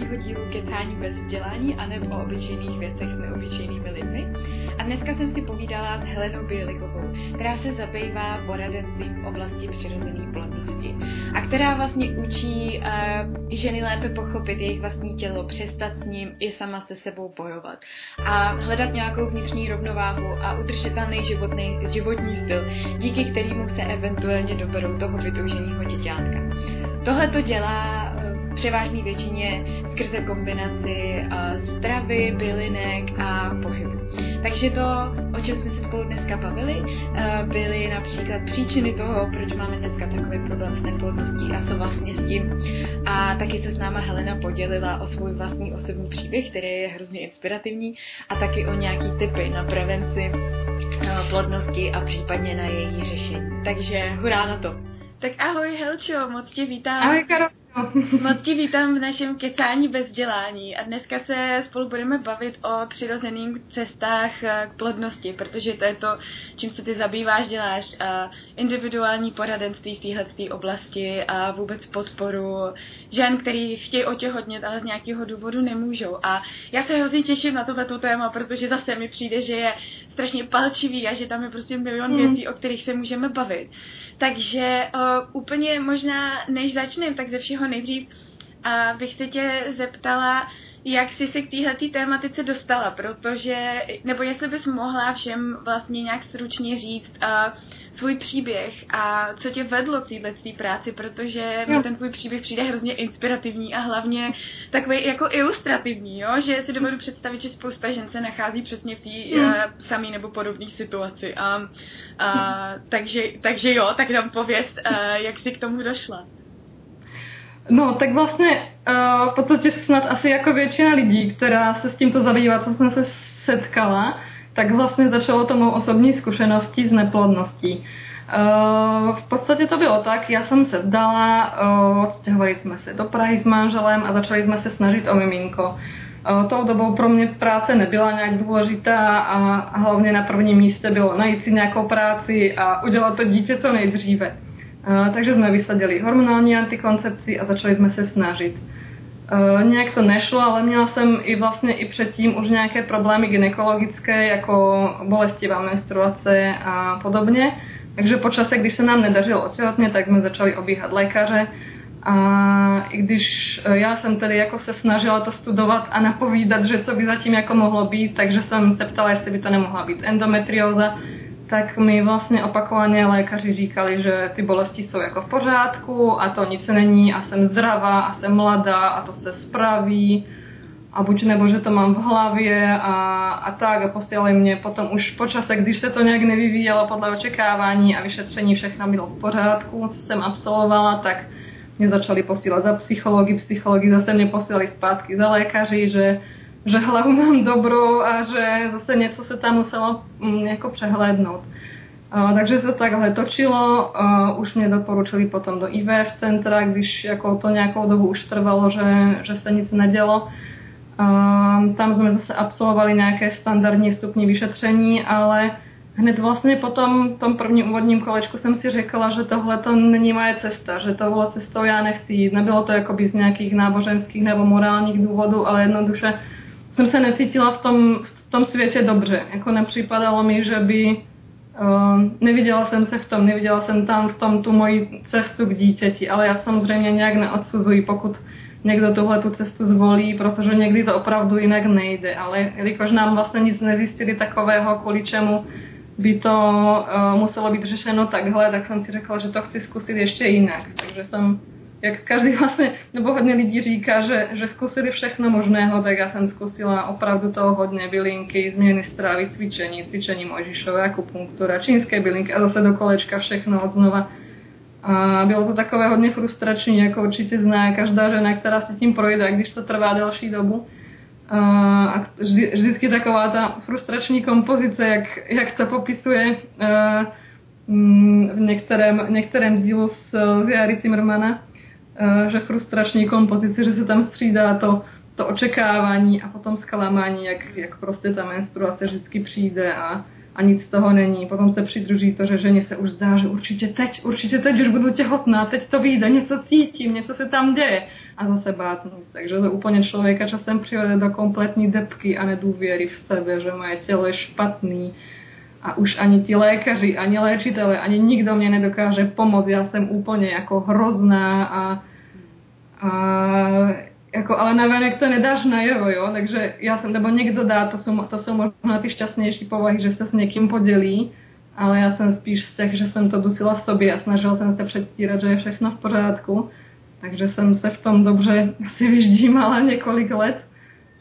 dalšího dílu Kecání bez vzdělání a nebo o obyčejných věcech s neobyčejnými lidmi. A dneska jsem si povídala s Helenou Bělikovou, která se zabývá poradenstvím v oblasti přirozené plodnosti a která vlastně učí uh, ženy lépe pochopit jejich vlastní tělo, přestat s ním i sama se sebou bojovat a hledat nějakou vnitřní rovnováhu a udržitelný životný, životní styl, díky kterému se eventuálně doberou toho vytouženého děťátka. Tohle to dělá převážné většině skrze kombinaci stravy, bylinek a pohybu. Takže to, o čem jsme se spolu dneska bavili, byly například příčiny toho, proč máme dneska takový problém s neplodností a co vlastně s tím. A taky se s náma Helena podělila o svůj vlastní osobní příběh, který je hrozně inspirativní a taky o nějaký typy na prevenci plodnosti a případně na její řešení. Takže hurá na to! Tak ahoj Helčo, moc tě vítám. Ahoj Karo. Moc ti vítám v našem kecání bez dělání a dneska se spolu budeme bavit o přirozených cestách eh, k plodnosti, protože to je to, čím se ty zabýváš, děláš individuální poradenství v téhle oblasti a vůbec podporu žen, který chtějí otěhotnět, ale z nějakého důvodu nemůžou. A já se hrozně těším na tohleto téma, protože zase mi přijde, že je strašně palčivý a že tam je prostě milion hmm. věcí, o kterých se můžeme bavit. Takže uh, úplně možná, než začneme, tak ze všeho nejdřív uh, bych se tě zeptala, jak jsi se k téhle tématice dostala, protože, nebo jestli bys mohla všem vlastně nějak stručně říct uh, svůj příběh a co tě vedlo k této práci, protože mi ten tvůj příběh přijde hrozně inspirativní a hlavně takový jako ilustrativní, jo? že si dovedu představit, že spousta žen se nachází přesně v té uh, samé nebo podobné situaci. A, uh, takže, takže jo, tak tam pověst, uh, jak jsi k tomu došla. No, tak vlastně uh, v podstatě snad asi jako většina lidí, která se s tímto zabývá, co jsem se setkala, tak vlastně začalo to mou osobní zkušeností s neplodností. Uh, v podstatě to bylo tak, já jsem se vdala, uh, odstěhovali jsme se do Prahy s manželem a začali jsme se snažit o miminko. Uh, tou dobou pro mě práce nebyla nějak důležitá a hlavně na prvním místě bylo najít si nějakou práci a udělat to dítě co nejdříve. Takže jsme vysadili hormonální antikoncepci a začali jsme se snažit. Nějak to nešlo, ale měla jsem i vlastně i předtím už nějaké problémy gynekologické, jako bolestivá menstruace a podobně. Takže po čase, když se nám nedařilo otěhotně, tak jsme začali obíhat lékaře. A i když e, já jsem tedy jako se snažila to studovat a napovídat, že co by zatím jako mohlo být, takže jsem se ptala, jestli by to nemohla být endometrióza, tak mi vlastně opakovaně lékaři říkali, že ty bolesti jsou jako v pořádku a to nic není a jsem zdravá a jsem mladá a to se spraví a buď nebo, že to mám v hlavě a, a tak. A posílali mě potom už po čase, když se to nějak nevyvíjelo podle očekávání a vyšetření všechno bylo v pořádku, co jsem absolvovala, tak mě začali posílat za psychologi, psychologi zase mě posílali zpátky za lékaři, že že hlavu mám dobrou a že zase něco se tam muselo mm, jako přehlédnout. Uh, takže se takhle točilo, uh, už mě doporučili potom do IVF centra, když jako to nějakou dobu už trvalo, že, že se nic nedělo. Uh, tam jsme zase absolvovali nějaké standardní stupní vyšetření, ale hned vlastně po tom, tom prvním úvodním kolečku jsem si řekla, že tohle to není moje cesta, že tohle cestou já nechci jít. Nebylo to jakoby z nějakých náboženských nebo morálních důvodů, ale jednoduše jsem se necítila v tom, v tom světě dobře. Jako nepřipadalo mi, že by uh, neviděla jsem se v tom, neviděla jsem tam v tom tu moji cestu k dítěti, ale já samozřejmě nějak neodsuzuji, pokud někdo tuhle tu cestu zvolí, protože někdy to opravdu jinak nejde, ale jelikož nám vlastně nic nezjistili takového, kvůli čemu by to uh, muselo být řešeno takhle, tak jsem si řekla, že to chci zkusit ještě jinak. Takže jsem jak každý vlastně, nebo hodně lidí říká, že, že zkusili všechno možného, tak já jsem zkusila opravdu toho hodně bylinky, změny stravy, cvičení, cvičení Mojžišové, akupunktura, čínské bylinky a zase do kolečka všechno od znova. A bylo to takové hodně frustrační, jako určitě zná každá žena, která si tím projde, když to trvá delší dobu. A vždy, vždycky taková ta frustrační kompozice, jak, jak to popisuje mm, v některém, některém dílu z Jary Zimmermana, Eh, že frustrační kompozici, že se tam střídá to, to očekávání a potom zklamání, jak, jak prostě ta menstruace vždycky přijde a, a nic z toho není. Potom se přidruží to, že ženě se už zdá, že určitě teď, určitě teď už budu těhotná, teď to vyjde, něco cítím, něco se tam děje. a zase bátnout. Takže to úplně člověka časem přivede do kompletní depky a nedůvěry v sebe, že moje tělo je špatný a už ani ti lékaři, ani léčitelé, ani nikdo mě nedokáže pomoct. Já jsem úplně jako hrozná a, a jako, ale navenek to nedáš najevo, jo, takže já jsem, nebo někdo dá, to jsou, to jsou možná ty šťastnější povahy, že se s někým podělí, ale já jsem spíš z těch, že jsem to dusila v sobě a snažila jsem se předstírat, že je všechno v pořádku. Takže jsem se v tom dobře asi vyždímala několik let,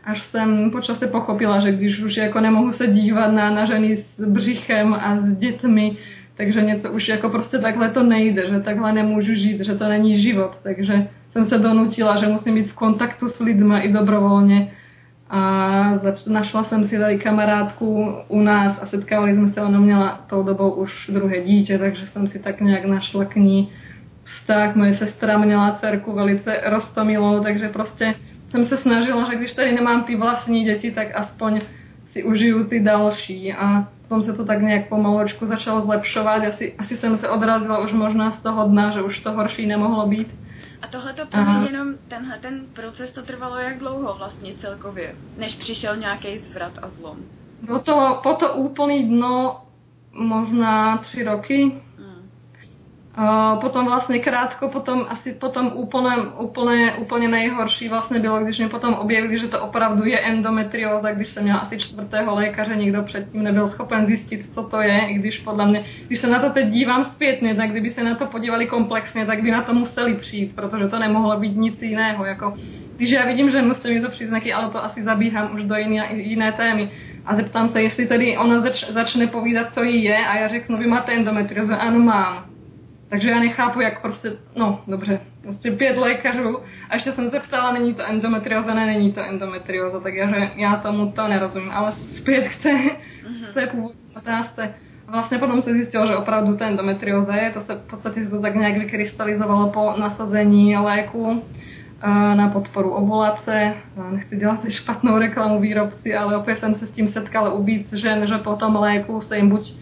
až jsem po čase pochopila, že když už jako nemohu se dívat na, na ženy s břichem a s dětmi, takže něco už jako prostě takhle to nejde, že takhle nemůžu žít, že to není život. Takže jsem se donutila, že musím být v kontaktu s lidmi i dobrovolně. A našla jsem si tady kamarádku u nás a setkávali jsme se, ona měla tou dobou už druhé dítě, takže jsem si tak nějak našla k ní vztah. Moje sestra měla dcerku velice roztomilou, takže prostě jsem se snažila, že když tady nemám ty vlastní děti, tak aspoň si užiju ty další a potom se to tak nějak pomaločku začalo zlepšovat. Asi, asi jsem se odrazila už možná z toho dna, že už to horší nemohlo být. A tohle to mě jenom, tenhle ten proces to trvalo jak dlouho vlastně celkově, než přišel nějaký zvrat a zlom? Bylo to, po to úplný dno možná tři roky, potom vlastně krátko, potom asi potom úplně, úplně, úplně nejhorší vlastně bylo, když mě potom objevili, že to opravdu je endometrióza, když jsem měla asi čtvrtého lékaře, nikdo předtím nebyl schopen zjistit, co to je, i když podle mě, když se na to teď dívám zpětně, tak kdyby se na to podívali komplexně, tak by na to museli přijít, protože to nemohlo být nic jiného. Jako, když já vidím, že musím mít to příznaky, ale to asi zabíhám už do jiné, jiné témy a zeptám se, jestli tedy ona zač, začne povídat, co jí je a já řeknu, vy máte endometriózu, ano mám takže já nechápu, jak prostě, no dobře, prostě pět lékařů a ještě jsem se ptala, není to endometrioza, ne, není to endometrioza, takže já tomu to nerozumím, ale zpět k té, mm-hmm. té původní otázce. Vlastně potom se zjistilo, že opravdu to endometrioza je, to se v podstatě se to tak nějak vykrystalizovalo po nasazení léku eh, na podporu ovulace. Nechci dělat špatnou reklamu výrobci, ale opět jsem se s tím setkala u víc žen, že po tom léku se jim buď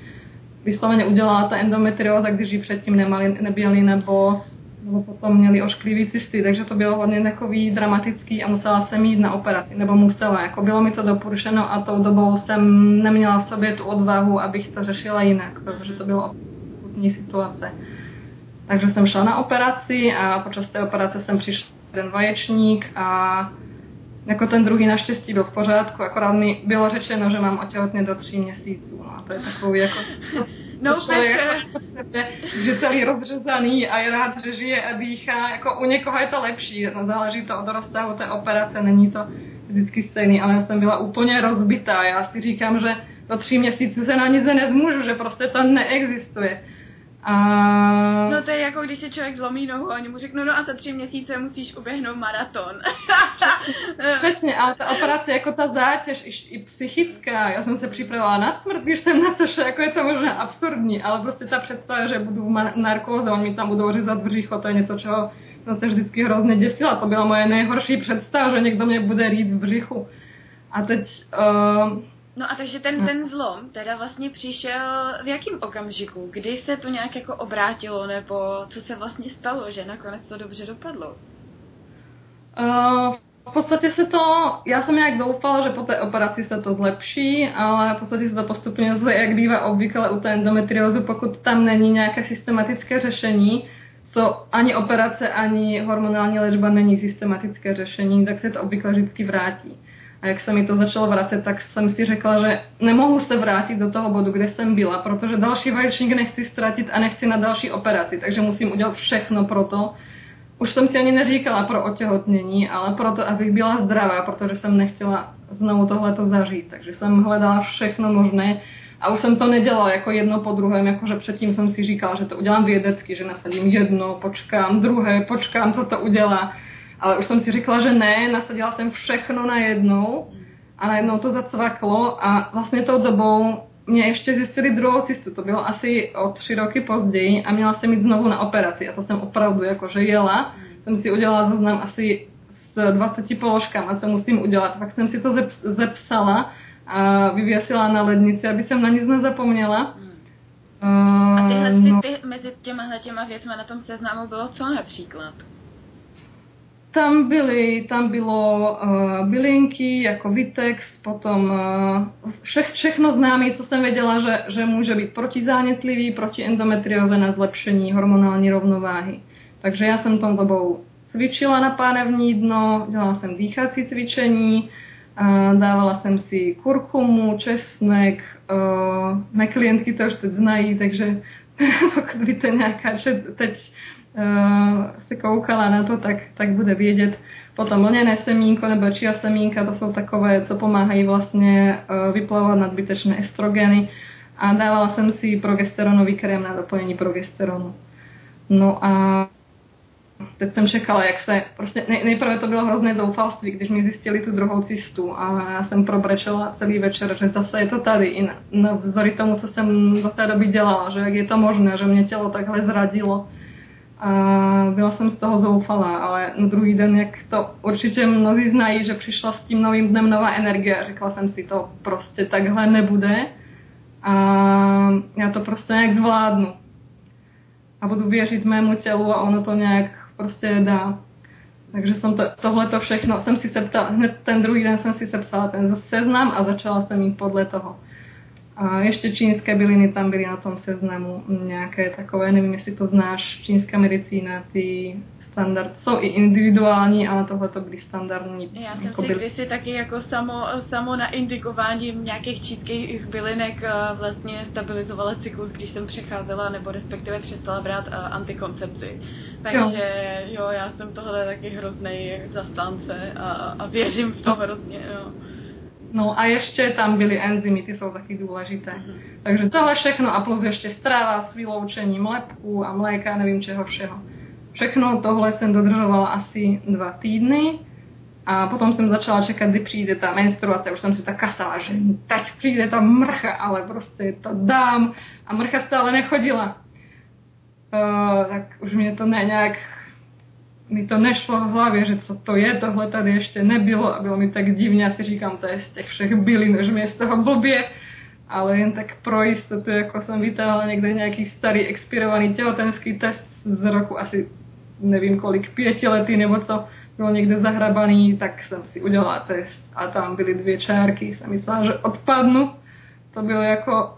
vysloveně udělala ta endometrióza, když ji předtím nemali, nebyli, nebo, nebo potom měli ošklivý cysty, takže to bylo hodně takový dramatický a musela jsem jít na operaci, nebo musela, jako bylo mi to doporučeno a tou dobou jsem neměla v sobě tu odvahu, abych to řešila jinak, protože to bylo akutní situace. Takže jsem šla na operaci a počas té operace jsem přišla jeden vaječník a jako ten druhý naštěstí byl v pořádku, akorát mi bylo řečeno, že mám otěhotně do tří měsíců. No a to je takový jako... No pressure. že celý rozřezaný a je rád, že žije a dýchá. Jako u někoho je to lepší, no, záleží to od rozsahu té operace, není to vždycky stejný, ale já jsem byla úplně rozbitá. Já si říkám, že do tří měsíců se na nic nezmůžu, že prostě to neexistuje. A... No to je jako když se člověk zlomí nohu a oni mu řeknou, no a za tři měsíce musíš uběhnout maraton. Přesně, ale ta operace jako ta zátěž i, i psychická, já jsem se připravila na smrt, když jsem na to šla, jako je to možná absurdní, ale prostě ta představa, že budu v narkóze, oni mi tam budou řezat břicho, to je něco, čeho jsem se vždycky hrozně děsila, to byla moje nejhorší představa, že někdo mě bude rýt v břichu. A teď uh, No a takže ten, ten zlom teda vlastně přišel v jakém okamžiku? Kdy se to nějak jako obrátilo, nebo co se vlastně stalo, že nakonec to dobře dopadlo? Uh, v podstatě se to, já jsem nějak doufala, že po té operaci se to zlepší, ale v podstatě se to postupně zle, jak bývá obvykle u té endometriózy, pokud tam není nějaké systematické řešení, co ani operace, ani hormonální léčba není systematické řešení, tak se to obvykle vždycky vrátí. A jak se mi to začalo vracet, tak jsem si řekla, že nemohu se vrátit do toho bodu, kde jsem byla, protože další vaječník nechci ztratit a nechci na další operaci, takže musím udělat všechno pro to. Už jsem si ani neříkala pro otěhotnění, ale proto, abych byla zdravá, protože jsem nechtěla znovu tohleto zažít. Takže jsem hledala všechno možné a už jsem to nedělala jako jedno po druhém, jakože předtím jsem si říkala, že to udělám vědecky, že nasadím jedno, počkám, druhé, počkám, co to udělá ale už jsem si říkala, že ne, nasadila jsem všechno najednou a najednou to zacvaklo a vlastně tou dobou mě ještě zjistili druhou cystu, to bylo asi o tři roky později a měla jsem jít znovu na operaci a to jsem opravdu jakože jela, jsem si udělala zoznam asi s 20 položkama, co musím udělat, tak jsem si to zepsala a vyvěsila na lednici, aby jsem na nic nezapomněla. A tyhle, ty, no. ty, mezi těma těma věcmi na tom seznamu bylo co například? Tam byly, tam bylo uh, bylinky jako Vitex, potom uh, vše, všechno známé, co jsem věděla, že, že může být protizánětlivý, proti endometrioze na zlepšení hormonální rovnováhy. Takže já jsem tom dobou cvičila na pánevní dno, dělala jsem dýchací cvičení, uh, dávala jsem si kurkumu, česnek, uh, mé klientky to už teď znají, takže pokud to nějaká, že teď se koukala na to, tak, tak bude vědět. Potom lněné semínko nebo čia semínka, to jsou takové, co pomáhají vlastně uh, vyplavovat nadbytečné estrogeny. A dávala jsem si progesteronový krém na doplnění progesteronu. No a teď jsem čekala, jak se, prostě nej, nejprve to bylo hrozné zoufalství, když mi zjistili tu druhou cistu a já jsem probrečela celý večer, že zase je to tady i na, navzdory tomu, co jsem do té doby dělala, že jak je to možné, že mě tělo takhle zradilo a byla jsem z toho zoufalá, ale na druhý den, jak to určitě mnozí znají, že přišla s tím novým dnem nová energie a řekla jsem si, to prostě takhle nebude a já to prostě nějak zvládnu a budu věřit mému tělu a ono to nějak prostě dá. Takže jsem to, tohle to všechno, jsem si septala, hned ten druhý den jsem si sepsala ten seznam a začala jsem jít podle toho. A ještě čínské byliny tam byly na tom seznamu nějaké takové, nevím, jestli to znáš, čínská medicína, ty standard, jsou i individuální, ale tohle to byly standardní. Já jsem jako si byly... kdysi taky jako samo, samo na indikování nějakých čínských bylinek eh, vlastně stabilizovala cyklus, když jsem přecházela nebo respektive přestala brát eh, antikoncepci. Takže jo, jo já jsem tohle taky hrozný zastánce a, a věřím v to hrozně. Jo. No a ještě tam byly enzymy, ty jsou taky důležité. Mm-hmm. Takže tohle všechno a plus ještě strava s vyloučením lepku a mléka, nevím čeho všeho. Všechno tohle jsem dodržovala asi dva týdny a potom jsem začala čekat, kdy přijde ta menstruace. Už jsem si tak kasala, že teď přijde ta mrcha, ale prostě to dám. A mrcha stále nechodila. Uh, tak už mě to ne nějak mi to nešlo v hlavě, že co to je, tohle tady ještě nebylo a bylo mi tak divně, asi říkám, to je z těch všech bylin, mi je z toho blbě, ale jen tak pro jistotu, jako jsem vytáhla někde nějaký starý expirovaný těhotenský test z roku asi nevím kolik, pětiletý nebo co, byl někde zahrabaný, tak jsem si udělala test a tam byly dvě čárky, jsem myslela, že odpadnu. To bylo jako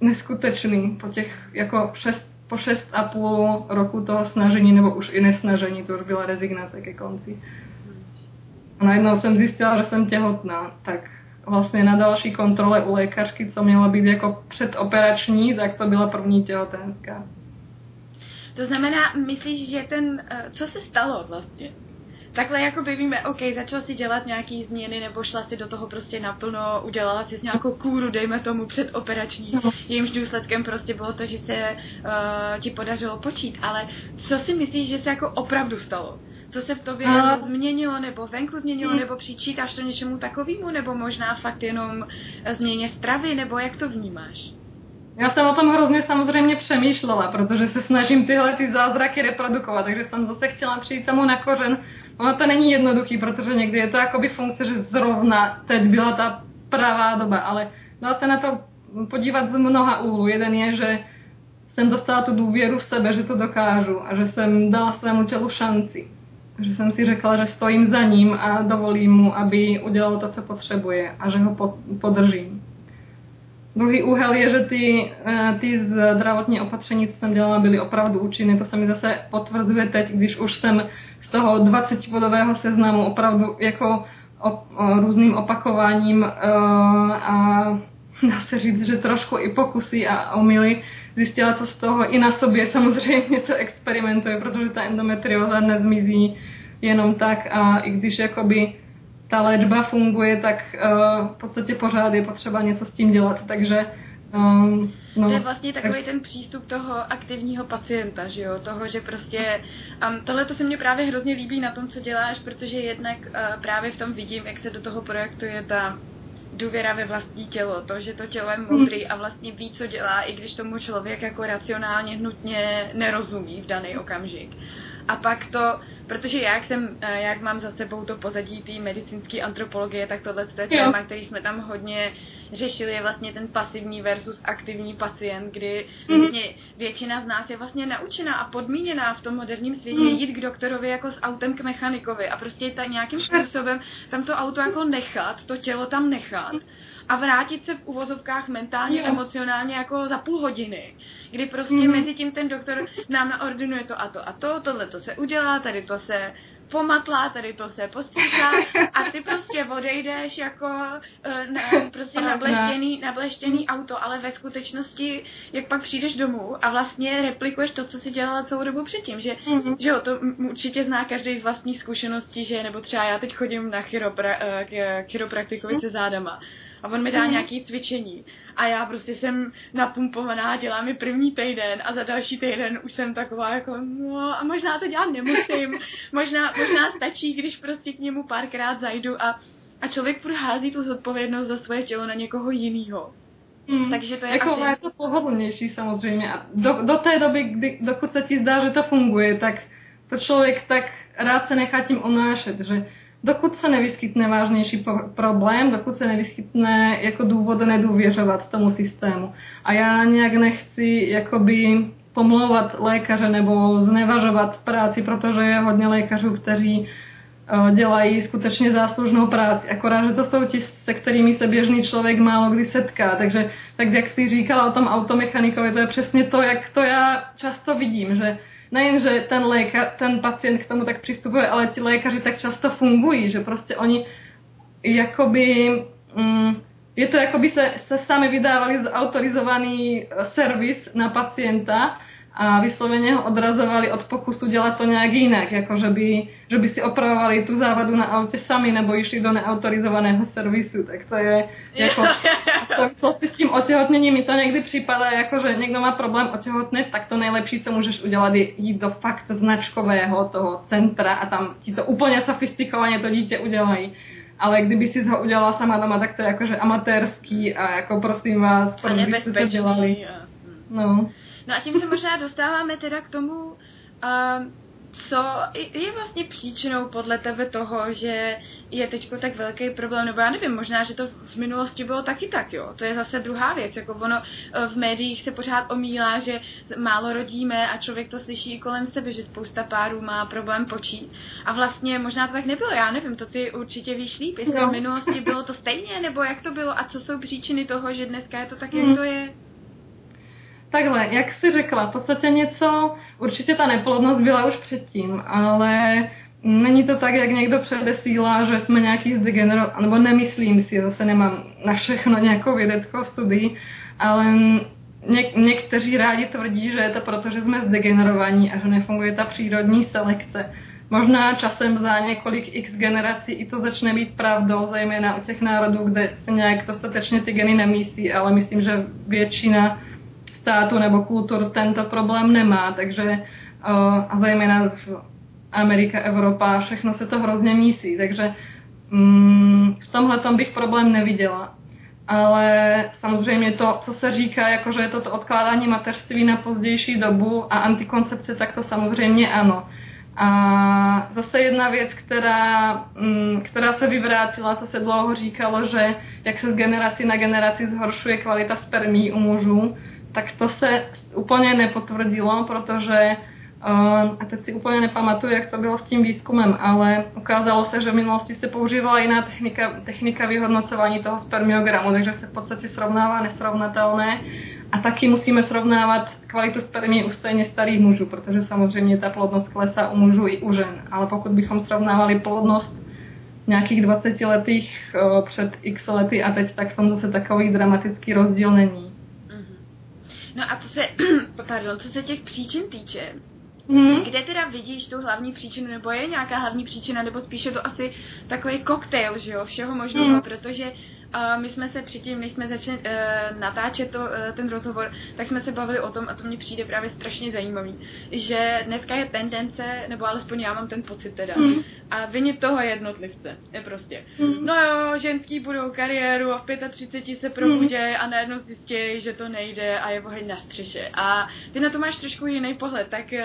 neskutečný po těch jako šest po šest a půl roku toho snažení, nebo už i nesnažení, to už byla rezignace ke konci. A najednou jsem zjistila, že jsem těhotná, tak vlastně na další kontrole u lékařky, co měla být jako předoperační, tak to byla první těhotenská. To znamená, myslíš, že ten, eh, co se stalo vlastně? Takhle jako by víme, OK, začala si dělat nějaký změny nebo šla si do toho prostě naplno, udělala si nějakou kůru, dejme tomu předoperační, no. jejímž důsledkem prostě bylo to, že se uh, ti podařilo počít, ale co si myslíš, že se jako opravdu stalo? Co se v tobě a... jako změnilo, nebo venku změnilo, hmm. nebo přičítáš to něčemu takovému, nebo možná fakt jenom změně stravy, nebo jak to vnímáš? Já jsem o tom hrozně samozřejmě přemýšlela, protože se snažím tyhle ty zázraky reprodukovat, takže jsem zase chtěla přijít tomu na kořen, Ono to není jednoduchý, protože někdy je to jakoby funkce, že zrovna teď byla ta pravá doba, ale dá se na to podívat z mnoha úhlů. Jeden je, že jsem dostala tu důvěru v sebe, že to dokážu a že jsem dala svému tělu šanci. Že jsem si řekla, že stojím za ním a dovolím mu, aby udělal to, co potřebuje a že ho podržím. Druhý úhel je, že ty, eh, ty zdravotní opatření, co jsem dělala, byly opravdu účinné. To se mi zase potvrzuje teď, když už jsem z toho 20-bodového seznamu opravdu jako o, o, různým opakováním uh, a dá se říct, že trošku i pokusy a omily zjistila, co z toho i na sobě samozřejmě něco experimentuje, protože ta endometrioza nezmizí jenom tak a i když jakoby ta léčba funguje, tak uh, v podstatě pořád je potřeba něco s tím dělat, takže Um, no, to je vlastně takový ten přístup toho aktivního pacienta, že jo, toho, že prostě, um, tohle to se mně právě hrozně líbí na tom, co děláš, protože jednak uh, právě v tom vidím, jak se do toho projektuje ta důvěra ve vlastní tělo, to, že to tělo je moudrý a vlastně ví, co dělá, i když tomu člověk jako racionálně nutně nerozumí v daný okamžik. A pak to Protože jak jsem, eh, jak mám za sebou to pozadí té medicínské antropologie, tak tohle je téma, který jsme tam hodně řešili, je vlastně ten pasivní versus aktivní pacient, kdy mm. vlastně většina z nás je vlastně naučená a podmíněná v tom moderním světě mm. jít k doktorovi jako s autem k mechanikovi a prostě ta nějakým způsobem tam to auto jako nechat, to tělo tam nechat a vrátit se v uvozovkách mentálně, yeah. emocionálně jako za půl hodiny, kdy prostě mm. mezi tím ten doktor nám naordinuje to a to a to, tohle to se udělá, tady to se pomatlá, tady to se postříká a ty prostě odejdeš jako eh, na, prostě nableštěný, nableštěný auto, ale ve skutečnosti, jak pak přijdeš domů a vlastně replikuješ to, co si dělala celou dobu předtím, že, mm-hmm. že jo, to určitě zná každý z vlastní zkušeností, že nebo třeba já teď chodím na chiropra, eh, k chiropraktikovi se zádama a on mi dá mm. nějaký cvičení a já prostě jsem napumpovaná, dělá mi první týden a za další týden už jsem taková jako, no a možná to dělat nemusím, možná, možná stačí, když prostě k němu párkrát zajdu a, a člověk furt hází tu zodpovědnost za svoje tělo na někoho jiného. Hmm. Takže to je jako asi... je to pohodlnější samozřejmě. A do, do té doby, kdy, dokud se ti zdá, že to funguje, tak to člověk tak rád se nechá tím unášet, že dokud se nevyskytne vážnější problém, dokud se nevyskytne jako důvod nedůvěřovat tomu systému. A já nějak nechci jakoby pomlouvat lékaře nebo znevažovat práci, protože je hodně lékařů, kteří uh, dělají skutečně záslužnou práci. Akorát, že to jsou ti, se kterými se běžný člověk málo kdy setká. Takže tak, jak jsi říkala o tom automechanikovi, to je přesně to, jak to já často vidím, že nejen, že ten, léka, ten pacient k tomu tak přistupuje, ale ti lékaři tak často fungují, že prostě oni jakoby, mm, je to jako by se, se sami vydávali z autorizovaný servis na pacienta a vysloveně ho odrazovali od pokusu dělat to nějak jinak, jako že by, že by si opravovali tu závadu na autě sami nebo išli do neautorizovaného servisu, tak to je jako, to s tím otěhotněním mi to někdy připadá, jako že někdo má problém otěhotnět, tak to nejlepší, co můžeš udělat, je jít do fakt značkového toho centra a tam ti to úplně sofistikovaně to dítě udělají ale kdyby si ho udělala sama doma, tak to je jakože amatérský a jako prosím vás, proč byste to dělali. No. No a tím se možná dostáváme teda k tomu, uh, co je vlastně příčinou podle tebe toho, že je teď tak velký problém, nebo já nevím, možná, že to v minulosti bylo taky tak, jo. To je zase druhá věc, jako ono eh, v médiích se pořád omílá, že málo rodíme a člověk to slyší i kolem sebe, že spousta párů má problém počít. A vlastně možná to tak nebylo, já nevím, to ty určitě víš líp, jestli no. v minulosti bylo to stejně, nebo jak to bylo a co jsou příčiny toho, že dneska je to tak, jak hmm. to je. Takhle, jak jsi řekla, v podstatě něco, určitě ta neplodnost byla už předtím, ale není to tak, jak někdo předesílá, že jsme nějaký zdegenerovaný, nebo nemyslím si, zase nemám na všechno nějakou vědeckou studii, ale něk- někteří rádi tvrdí, že je to proto, že jsme zdegenerovaní a že nefunguje ta přírodní selekce. Možná časem za několik x generací i to začne být pravdou, zejména u těch národů, kde se nějak dostatečně ty geny nemísí, ale myslím, že většina státu nebo kultur tento problém nemá, takže uh, a zejména Amerika, Evropa, všechno se to hrozně mísí, takže um, v tomhle tom bych problém neviděla. Ale samozřejmě to, co se říká, jako že je to, to odkládání mateřství na pozdější dobu a antikoncepce, tak to samozřejmě ano. A zase jedna věc, která, která se vyvrátila, to se dlouho říkalo, že jak se z generací na generaci zhoršuje kvalita spermí u mužů, tak to se úplně nepotvrdilo, protože Uh, a teď si úplně nepamatuju, jak to bylo s tím výzkumem, ale ukázalo se, že v minulosti se používala jiná technika, technika vyhodnocování toho spermiogramu, takže se v podstatě srovnává nesrovnatelné a taky musíme srovnávat kvalitu spermí u stejně starých mužů, protože samozřejmě ta plodnost klesá u mužů i u žen. Ale pokud bychom srovnávali plodnost nějakých 20 letých uh, před x lety a teď, tak v tom zase takový dramatický rozdíl není. No a co se, pardon, co se těch příčin týče, Hmm. Kde teda vidíš tu hlavní příčinu, nebo je nějaká hlavní příčina, nebo spíše to asi takový koktejl, že jo, všeho možného, hmm. protože a my jsme se předtím, než jsme začali uh, natáčet to, uh, ten rozhovor, tak jsme se bavili o tom, a to mně přijde právě strašně zajímavý, že dneska je tendence, nebo alespoň já mám ten pocit teda, mm. a vinit toho jednotlivce je prostě, mm. no jo, ženský budou kariéru a v 35 se probudějí mm. a najednou zjistí, že to nejde a je oheň na střeše. A ty na to máš trošku jiný pohled, tak uh,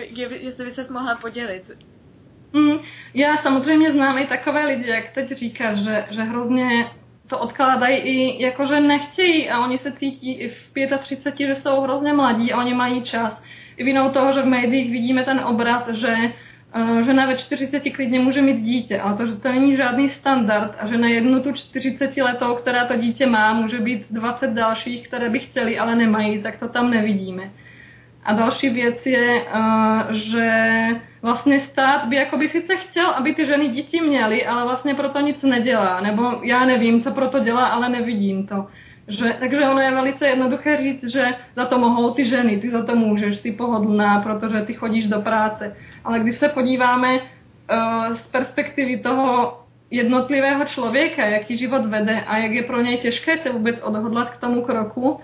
je, jestli by se mohla podělit. Mm, já samozřejmě znám i takové lidi, jak teď říkáš, že, že hrozně to odkládají i jako, že nechtějí a oni se cítí i v 35, že jsou hrozně mladí a oni mají čas. I vinou toho, že v médiích vidíme ten obraz, že uh, žena ve 40 klidně může mít dítě, ale to, že to není žádný standard a že na jednu tu 40 letou, která to dítě má, může být 20 dalších, které by chtěli, ale nemají, tak to tam nevidíme. A další věc je, uh, že vlastně stát by jakoby sice chtěl, aby ty ženy děti měly, ale vlastně proto nic nedělá. Nebo já nevím, co proto dělá, ale nevidím to. Že, takže ono je velice jednoduché říct, že za to mohou ty ženy, ty za to můžeš, ty pohodlná, protože ty chodíš do práce. Ale když se podíváme uh, z perspektivy toho jednotlivého člověka, jaký život vede a jak je pro něj těžké se vůbec odhodlat k tomu kroku,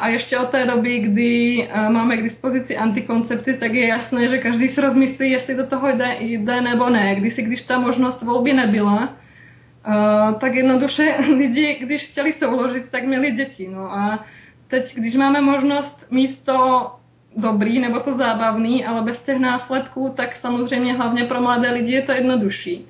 a ještě od té doby, kdy máme k dispozici antikoncepci, tak je jasné, že každý si rozmyslí, jestli do toho jde, jde nebo ne. Když když ta možnost volby nebyla, tak jednoduše lidi, když chtěli se uložit, tak měli děti. No a teď, když máme možnost mít to dobrý nebo to zábavný, ale bez těch následků, tak samozřejmě hlavně pro mladé lidi je to jednodušší.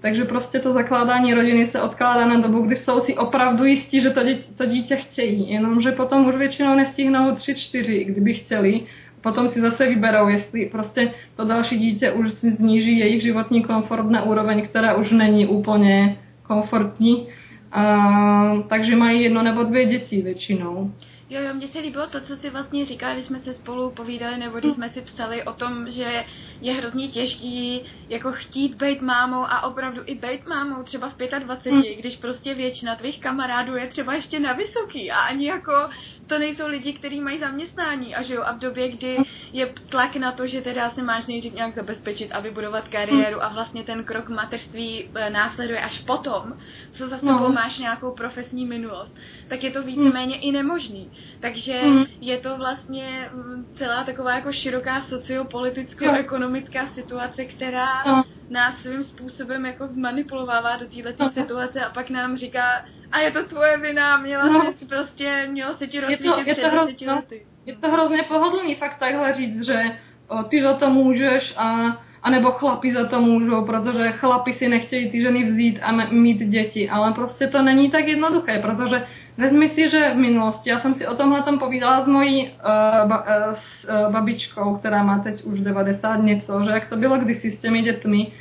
Takže prostě to zakládání rodiny se odkládá na dobu, kdy jsou si opravdu jistí, že to dítě, to dítě chtějí. Jenomže potom už většinou nestihnou tři, čtyři, kdyby chtěli. Potom si zase vyberou, jestli prostě to další dítě už si zníží jejich životní komfort na úroveň, která už není úplně komfortní. A, takže mají jedno nebo dvě děti většinou. Jo, jo, mně se líbilo to, co si vlastně říkali, když jsme se spolu povídali, nebo když jsme si psali o tom, že je hrozně těžký jako chtít být mámou a opravdu i být mámou třeba v 25, mm. když prostě většina tvých kamarádů je třeba ještě na vysoký a ani jako to nejsou lidi, kteří mají zaměstnání a že jo, a v době, kdy je tlak na to, že teda se máš nejdřív nějak zabezpečit a vybudovat kariéru a vlastně ten krok mateřství eh, následuje až potom, co za sebou no. máš nějakou profesní minulost, tak je to víceméně i nemožný. Takže mm. je to vlastně mm, celá taková jako široká sociopoliticko-ekonomická situace, která no. nás svým způsobem jako manipulovává do této no. situace a pak nám říká, a je to tvoje vina, měla no. si prostě, mělo se ti rozsvítit před deseti no, lety. Je to hrozně pohodlný fakt takhle říct, že o, ty za to můžeš a anebo chlapi za to můžou, protože chlapi si nechtějí ty ženy vzít a mít děti, ale prostě to není tak jednoduché, protože vezmi si, že v minulosti, já jsem si o tomhle tam povídala s mojí uh, ba, uh, s, uh, babičkou, která má teď už 90 něco, že jak to bylo kdysi s těmi dětmi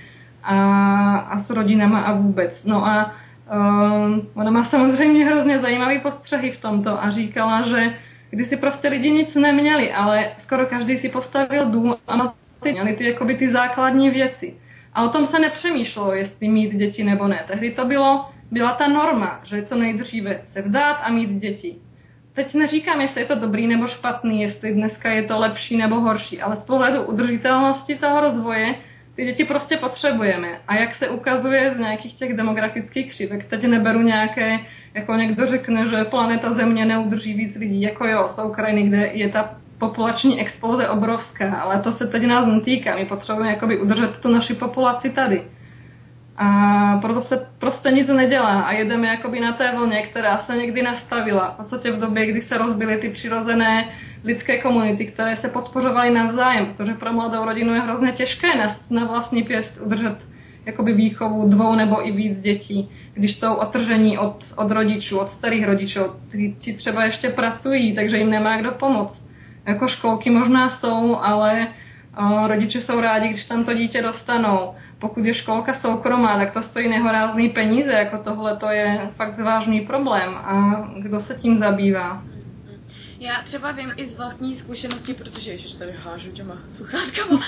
a, a s rodinama a vůbec. No a uh, ona má samozřejmě hrozně zajímavý postřehy v tomto a říkala, že když si prostě lidi nic neměli, ale skoro každý si postavil dům a měli ty, jakoby ty základní věci. A o tom se nepřemýšlelo, jestli mít děti nebo ne. Tehdy to bylo, byla ta norma, že co nejdříve se vdát a mít děti. Teď neříkám, jestli je to dobrý nebo špatný, jestli dneska je to lepší nebo horší, ale z pohledu udržitelnosti toho rozvoje ty děti prostě potřebujeme. A jak se ukazuje z nějakých těch demografických křivek, teď neberu nějaké, jako někdo řekne, že planeta Země neudrží víc lidí, jako jo, jsou krajiny, kde je ta populační exploze obrovská, ale to se teď nás netýká. My potřebujeme jakoby udržet tu naši populaci tady. A proto se prostě nic nedělá a jedeme jakoby na té vlně, která se někdy nastavila. V podstatě v době, kdy se rozbily ty přirozené lidské komunity, které se podporovaly navzájem, protože pro mladou rodinu je hrozně těžké na, na vlastní pěst udržet jakoby výchovu dvou nebo i víc dětí, když jsou otržení od, od rodičů, od starých rodičů, ti třeba ještě pracují, takže jim nemá kdo pomoct. Jako školky možná jsou, ale uh, rodiče jsou rádi, když tam to dítě dostanou. Pokud je školka soukromá, tak to stojí nehorázný peníze, jako tohle to je fakt vážný problém. A kdo se tím zabývá? Já třeba vím i z vlastní zkušenosti, protože ještě tady hážu těma sluchátkama, uh,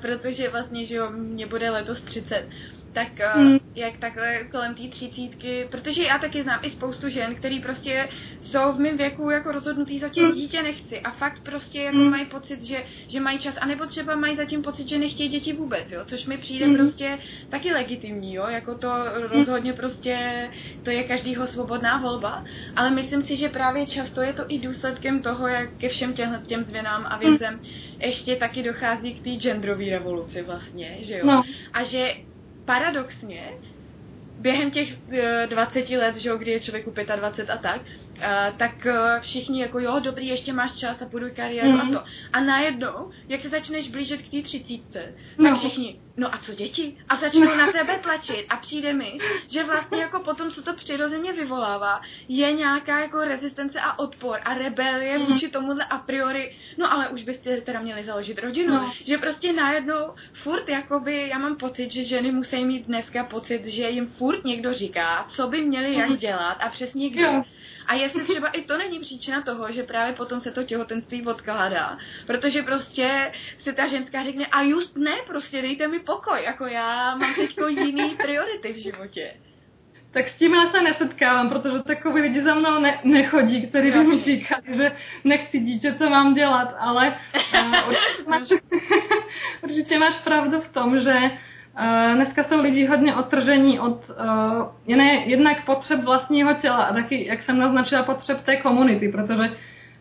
protože vlastně, že jo, mě bude letos 30 tak hmm. jak takhle kolem té třicítky, protože já taky znám i spoustu žen, který prostě jsou v mém věku jako rozhodnutý zatím hmm. dítě nechci a fakt prostě jako hmm. mají pocit, že, že mají čas, anebo třeba mají zatím pocit, že nechtějí děti vůbec, jo, což mi přijde hmm. prostě taky legitimní, jo, jako to rozhodně prostě, to je každýho svobodná volba, ale myslím si, že právě často je to i důsledkem toho, jak ke všem těm, těm změnám a věcem ještě taky dochází k té genderové revoluci vlastně, že jo, no. a že paradoxně během těch 20 eh, let, že jo, kdy je člověku 25 a tak, Uh, tak uh, všichni jako jo, dobrý, ještě máš čas a budu kariéru mm. a to. A najednou, jak se začneš blížit k té třicítce, no. tak všichni, no a co děti? A začnou no. na tebe tlačit a přijde mi, že vlastně jako potom, co to přirozeně vyvolává, je nějaká jako rezistence a odpor a rebelie mm. vůči tomuhle a priori, no ale už byste teda měli založit rodinu. No. Že prostě najednou furt jakoby, já mám pocit, že ženy musí mít dneska pocit, že jim furt někdo říká, co by měli jak mhm. dělat a přesně kdy. Jo. A jestli třeba i to není příčina toho, že právě potom se to těhotenství odkládá, protože prostě si ta ženská řekne, a just ne, prostě dejte mi pokoj, jako já mám teďko jiný priority v životě. Tak s tím já se nesetkávám, protože takový lidi za mnou ne, nechodí, kteří by mi říkali, že nechci dítě, co mám dělat, ale uh, určitě, máš, určitě máš pravdu v tom, že dneska jsou lidi hodně odtržení od uh, jiné, jednak potřeb vlastního těla a taky, jak jsem naznačila, potřeb té komunity, protože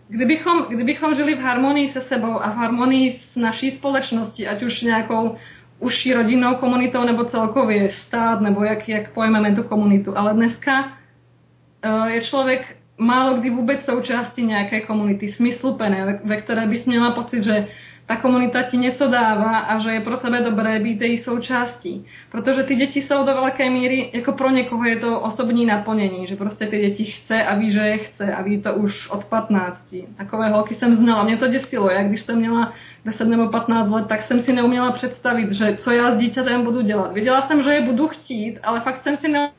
kdybychom, kdybychom žili v harmonii se sebou a v harmonii s naší společností, ať už nějakou užší rodinnou komunitou nebo celkově stát, nebo jak, jak pojmeme tu komunitu. Ale dneska uh, je člověk málo kdy vůbec součástí nějaké komunity, smysluplné, ve, ve které bys měla pocit, že ta komunita ti něco dává a že je pro tebe dobré být její součástí. Protože ty děti jsou do velké míry, jako pro někoho je to osobní naplnění, že prostě ty děti chce a ví, že je chce a ví to už od 15. Takové holky jsem znala, mě to děsilo, jak když jsem měla 10 nebo 15 let, tak jsem si neuměla představit, že co já s dítětem budu dělat. Viděla jsem, že je budu chtít, ale fakt jsem si neuměla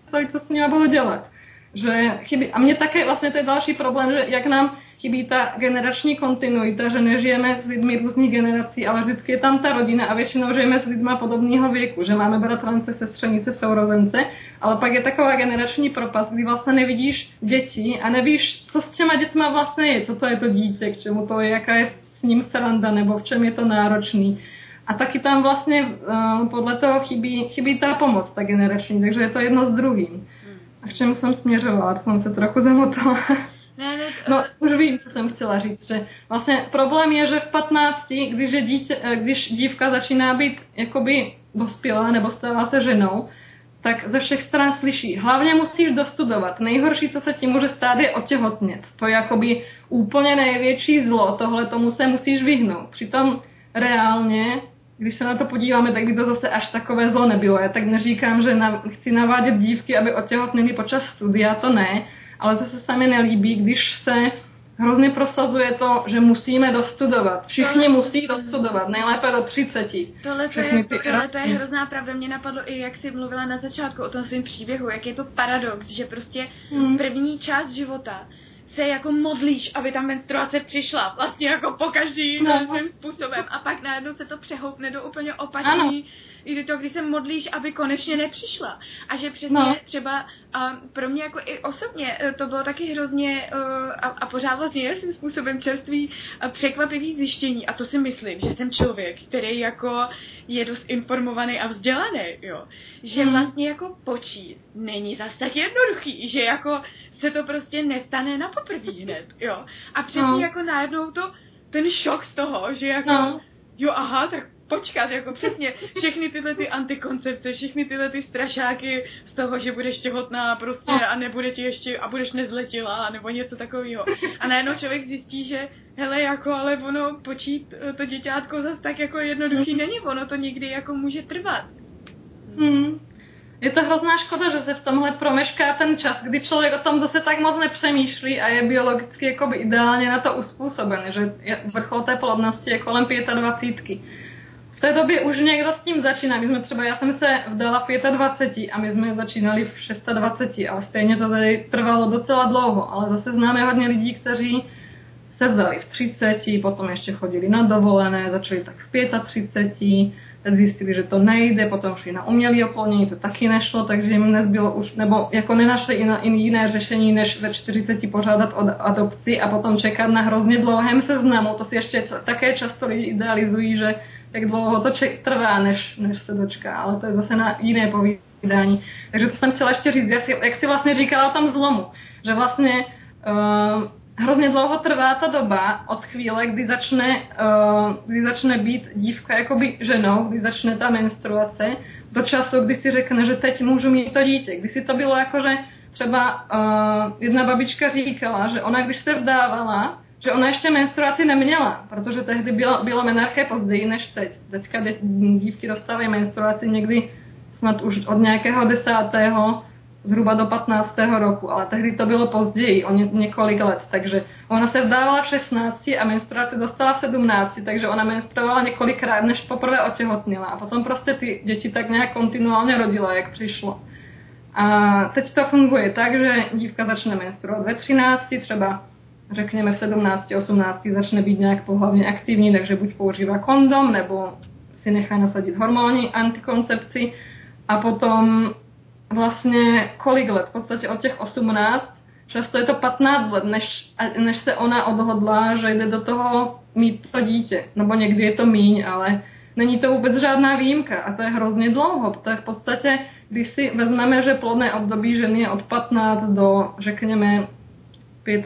představit, co s nimi budu dělat. Že chybí. A mě také vlastně to je další problém, že jak nám chybí ta generační kontinuita, že nežijeme s lidmi různých generací, ale vždycky je tam ta rodina a většinou žijeme s lidmi podobného věku, že máme bratrance, sestřenice, sourozence, ale pak je taková generační propast, kdy vlastně nevidíš děti a nevíš, co s těma dětma vlastně je, co to je to dítě, k čemu to je, jaká je s ním sranda, nebo v čem je to náročný. A taky tam vlastně uh, podle toho chybí, chybí ta pomoc, ta generační, takže je to jedno s druhým. A k čemu jsem směřovala, jsem se trochu zamotala. Ne, ne, no, už vím, co jsem chtěla říct, že vlastně problém je, že v 15, když, je dítě, eh, když dívka začíná být jakoby dospělá nebo stává se ženou, tak ze všech stran slyší, hlavně musíš dostudovat. Nejhorší, co se ti může stát, je otěhotnět. To je jakoby úplně největší zlo, tohle tomu se musíš vyhnout. Přitom reálně, když se na to podíváme, tak by to zase až takové zlo nebylo. Já tak neříkám, že na, chci navádět dívky, aby otěhotněly počas studia, to ne, ale zase se mi nelíbí, když se hrozně prosazuje to, že musíme dostudovat. Všichni musí dostudovat, nejlépe do 30. Tohle to, je, tohle to je hrozná pravda. Mě napadlo i, jak jsi mluvila na začátku o tom svém příběhu, jak je to paradox, že prostě hmm. první část života se jako modlíš, aby ta menstruace přišla, vlastně jako po každý no. svým způsobem a pak najednou se to přehoupne do úplně opačný i to, když se modlíš, aby konečně nepřišla. A že přesně no. třeba a pro mě jako i osobně e, to bylo taky hrozně uh, a, a pořád vlastně svým způsobem čerstvý a překvapivý zjištění. A to si myslím, že jsem člověk, který jako je dost informovaný a vzdělaný, jo. Že mm. vlastně jako počít není zas tak jednoduchý, že jako se to prostě nestane na poprvé hned, jo. A přesně no. jako najednou to, ten šok z toho, že jako no. jo, aha, tak počkat, jako přesně všechny tyhle ty antikoncepce, všechny tyhle ty strašáky z toho, že budeš těhotná prostě no. a nebude ti ještě a budeš nezletila nebo něco takového. A najednou člověk zjistí, že hele, jako, ale ono počít to děťátko zase tak jako jednoduchý mm. není, ono to někdy jako může trvat. Hmm. Je to hrozná škoda, že se v tomhle promešká ten čas, kdy člověk o tom zase tak moc nepřemýšlí a je biologicky jakoby ideálně na to uspůsobený, že vrchol té plodnosti je kolem 25 v té době už někdo s tím začíná. My jsme třeba, já jsem se vdala v 25 a my jsme začínali v 26, ale stejně to tady trvalo docela dlouho. Ale zase známe hodně lidí, kteří se vzali v 30, potom ještě chodili na dovolené, začali tak v 35, teď zjistili, že to nejde, potom šli na umělé oplnění, to taky nešlo, takže jim nezbylo už, nebo jako nenašli i jiné řešení, než ve 40 požádat o adopci a potom čekat na hrozně dlouhém seznamu. To si ještě také často lidi idealizují, že jak dlouho to ček, trvá, než, než se dočká, ale to je zase na jiné povídání. Takže to jsem chtěla ještě říct, jak jsi, jak jsi vlastně říkala o tom zlomu, že vlastně uh, hrozně dlouho trvá ta doba od chvíle, kdy začne, uh, kdy začne být dívka jakoby ženou, kdy začne ta menstruace, do času, kdy si řekne, že teď můžu mít to dítě. Kdy si to bylo jako, že třeba uh, jedna babička říkala, že ona, když se vdávala, že ona ještě menstruaci neměla, protože tehdy bylo, bylo menarché později než teď. Teďka dívky dostávají menstruaci někdy snad už od nějakého desátého zhruba do 15. roku, ale tehdy to bylo později, o ně, několik let, takže ona se vdávala v 16 a menstruaci dostala v 17, takže ona menstruovala několikrát, než poprvé otěhotnila a potom prostě ty děti tak nějak kontinuálně rodila, jak přišlo. A teď to funguje tak, že dívka začne menstruovat ve 13, třeba řekněme v 17, 18 začne být nějak pohlavně aktivní, takže buď používá kondom, nebo si nechá nasadit hormony, antikoncepci a potom vlastně kolik let, v podstatě od těch 18, často je to 15 let, než, než se ona odhodlá, že jde do toho mít to dítě. Nebo někdy je to míň, ale není to vůbec žádná výjimka a to je hrozně dlouho. To je v podstatě, když si vezmeme, že plodné období ženy je od 15 do, řekněme,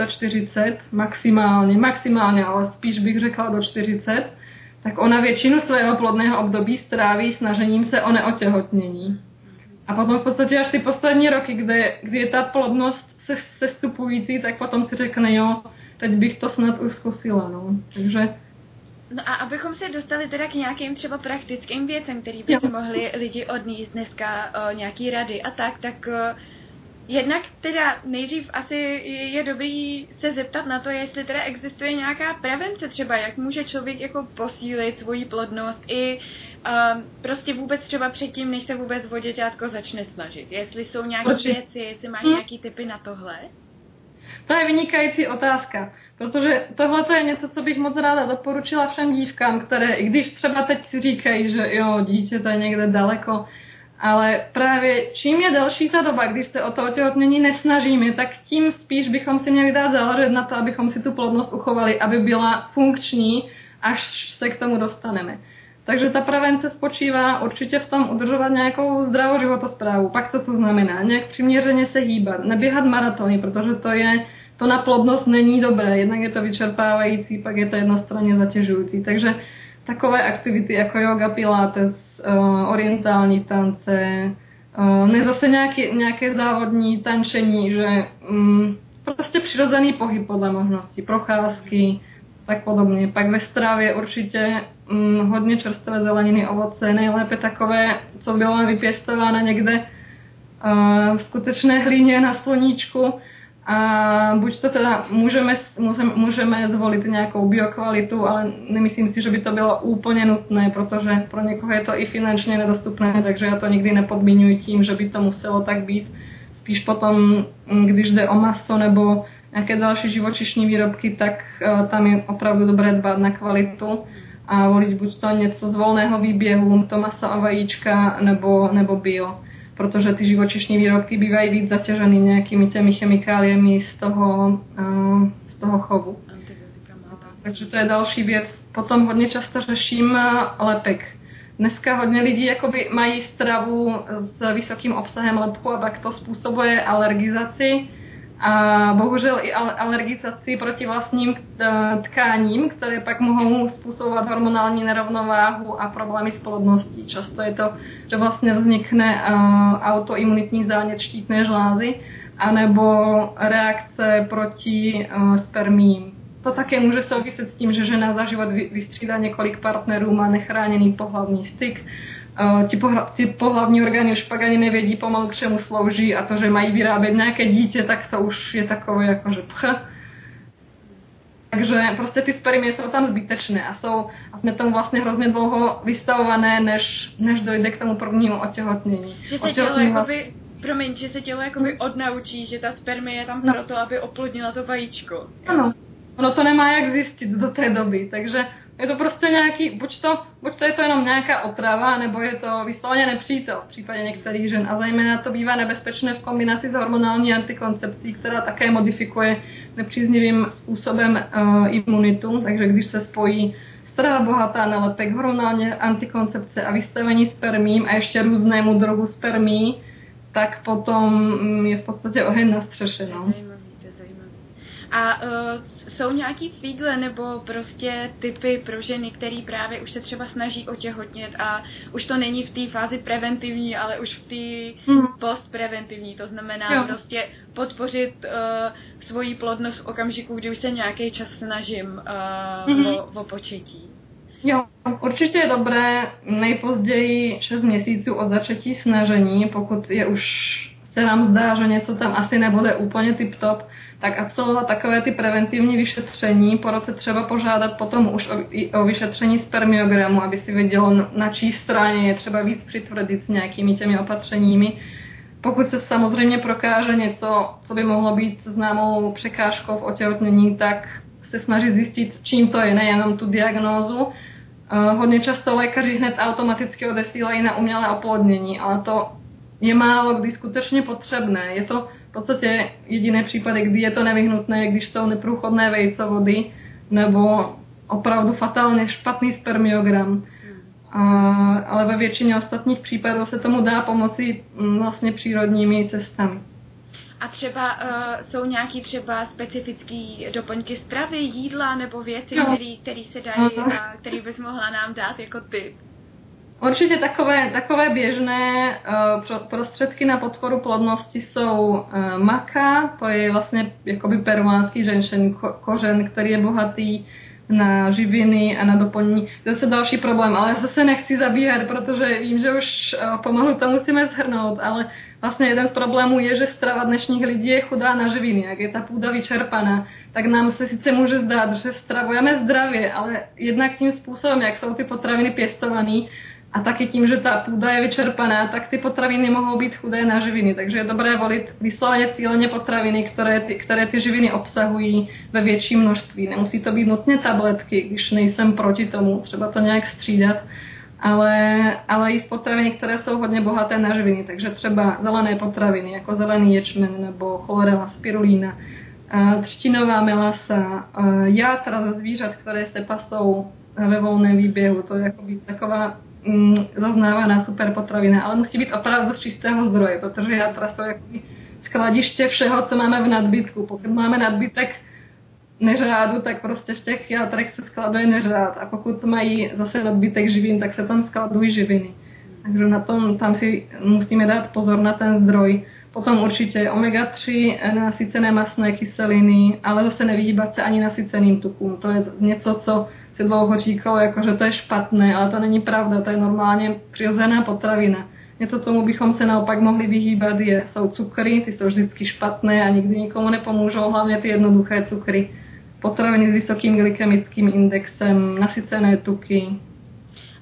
45 maximálně, maximálně, ale spíš bych řekla do 40, tak ona většinu svého plodného období stráví snažením se o neotěhotnění. A potom v podstatě až ty poslední roky, kde, kdy je ta plodnost se, sestupující, tak potom si řekne, jo, teď bych to snad už zkusila, no. Takže... No a abychom se dostali teda k nějakým třeba praktickým věcem, který by si mohli lidi odníst dneska o, nějaký rady a tak, tak o, Jednak teda nejdřív asi je dobrý se zeptat na to, jestli teda existuje nějaká prevence třeba, jak může člověk jako posílit svoji plodnost i uh, prostě vůbec třeba předtím, než se vůbec o děťátko začne snažit. Jestli jsou nějaké Určitě. věci, jestli máš hm. nějaký typy na tohle? To je vynikající otázka, protože tohle je něco, co bych moc ráda doporučila všem dívkám, které, i když třeba teď si říkají, že jo, dítě to je někde daleko, ale právě čím je delší ta doba, když se o to otěhotnění nesnažíme, tak tím spíš bychom si měli dát záležet na to, abychom si tu plodnost uchovali, aby byla funkční, až se k tomu dostaneme. Takže ta prevence spočívá určitě v tom udržovat nějakou zdravou životosprávu. Pak co to znamená? Nějak přiměřeně se hýbat, neběhat maratony, protože to je to na plodnost není dobré. Jednak je to vyčerpávající, pak je to jednostranně zatěžující. Takže takové aktivity jako yoga, pilates, orientální tance, uh, ne zase nějaký, nějaké závodní tančení, že um, prostě přirozený pohyb podle možností, procházky, tak podobně. Pak ve stravě určitě um, hodně čerstvé zeleniny, ovoce, nejlépe takové, co bylo vypěstováno někde uh, v skutečné hlíně na sluníčku, a buď to teda můžeme, můžeme, můžeme zvolit nějakou biokvalitu, ale nemyslím si, že by to bylo úplně nutné, protože pro někoho je to i finančně nedostupné, takže já to nikdy nepodmiňuji tím, že by to muselo tak být. Spíš potom, když jde o maso nebo nějaké další živočišní výrobky, tak uh, tam je opravdu dobré dbát na kvalitu a volit buď to něco z volného výběhu, to maso a vajíčka, nebo, nebo bio protože ty živočišní výrobky bývají víc zatěženy nějakými těmi chemikáliemi z toho, uh, z toho chovu. Takže to je další věc. Potom hodně často řeším eh, lepek. Dneska hodně lidí jakoby mají stravu s vysokým obsahem lepku a pak to způsobuje alergizaci a bohužel i alergizaci proti vlastním eh, tkáním, které pak mohou způsobovat hormonální nerovnováhu a problémy s plodností. Často je to, že vlastně vznikne eh, autoimunitní zánět štítné žlázy anebo reakce proti eh, spermím. To také může souviset s tím, že žena za život vystřídá několik partnerů, má nechráněný pohlavní styk, ti, pohla, ti pohlavní orgány už pak ani nevědí pomalu k čemu slouží a to, že mají vyrábět nějaké dítě, tak to už je takové jako, že pch. Takže prostě ty spermie jsou tam zbytečné a jsou, a jsme tomu vlastně hrozně dlouho vystavované, než, než dojde k tomu prvnímu otěhotnění. Že se tělo jakoby, promiň, že se tělo jakoby odnaučí, že ta spermie je tam no. proto, aby oplodnila to vajíčko. Ano. Ono to nemá jak zjistit do té doby, takže je to prostě nějaký, buď to, buď to je to jenom nějaká otrava, nebo je to vysloveně nepřítel v případě některých žen. A zejména to bývá nebezpečné v kombinaci s hormonální antikoncepcí, která také modifikuje nepříznivým způsobem uh, imunitu. Takže když se spojí strava bohatá na lepek, hormonální antikoncepce a vystavení spermím a ještě různému druhu spermí, tak potom mm, je v podstatě oheň na střeše. No. A uh, jsou nějaký fígle nebo prostě typy pro ženy, který právě už se třeba snaží otěhotnět a už to není v té fázi preventivní, ale už v té hmm. postpreventivní, to znamená jo. prostě podpořit uh, svoji plodnost v okamžiku, kdy už se nějaký čas snažím uh, hmm. o, o početí. Jo, určitě je dobré nejpozději 6 měsíců od začetí snažení, pokud je už se nám zdá, že něco tam asi nebude úplně tip-top, tak absolvovat takové ty preventivní vyšetření, po roce třeba požádat potom už o, o vyšetření spermiogramu, aby si vědělo, na čí straně je třeba víc přitvrdit s nějakými těmi opatřeními. Pokud se samozřejmě prokáže něco, co by mohlo být známou překážkou v otěhotnění, tak se snažit zjistit, čím to je, nejenom tu diagnózu. Uh, hodně často lékaři hned automaticky odesílají na umělé oplodnění, ale to je málo kdy skutečně potřebné. Je to v podstatě jediné případy, kdy je to nevyhnutné, když jsou neprůchodné vejcovody nebo opravdu fatálně špatný spermiogram. A, ale ve většině ostatních případů se tomu dá pomoci mm, vlastně přírodními cestami. A třeba uh, jsou nějaký třeba specifický doplňky stravy, jídla nebo věci, které se dají a který bys mohla nám dát jako ty? Určitě takové, takové běžné uh, prostředky na podporu plodnosti jsou uh, maka, to je vlastně jakoby peruánský ženšen, ko, kořen, který je bohatý na živiny a na doplnění. Zase další problém, ale zase nechci zabíhat, protože vím, že už uh, pomalu to musíme zhrnout, ale vlastně jeden z problémů je, že strava dnešních lidí je chudá na živiny. Jak je ta půda vyčerpaná, tak nám se sice může zdát, že stravujeme zdravě, ale jednak tím způsobem, jak jsou ty potraviny pěstované, a taky tím, že ta půda je vyčerpaná, tak ty potraviny mohou být chudé na živiny. Takže je dobré volit vysloveně cíleně potraviny, které ty, které ty živiny obsahují ve větší množství. Nemusí to být nutně tabletky, když nejsem proti tomu, třeba to nějak střídat, ale, ale i potraviny, které jsou hodně bohaté na živiny. Takže třeba zelené potraviny, jako zelený ječmen nebo cholera, spirulína, třtinová melasa, játra ze zvířat, které se pasou ve volném výběhu. To je taková zaznávaná super potravina, ale musí být opravdu z čistého zdroje, protože játra jsou jakoby skladiště všeho, co máme v nadbytku. Pokud máme nadbytek neřádu, tak prostě v těch játrech se skladuje neřád a pokud mají zase nadbytek živin, tak se tam skladují živiny. Takže na tom tam si musíme dát pozor na ten zdroj. Potom určitě omega-3, nasycené masné kyseliny, ale zase nevyhýbat se ani nasyceným tukům. To je něco, co si dlouho říkalo, jako, že to je špatné, ale to není pravda, to je normálně přirozená potravina. Něco, tomu bychom se naopak mohli vyhýbat, je, jsou cukry, ty jsou vždycky špatné a nikdy nikomu nepomůžou, hlavně ty jednoduché cukry. Potraviny s vysokým glykemickým indexem, nasycené tuky,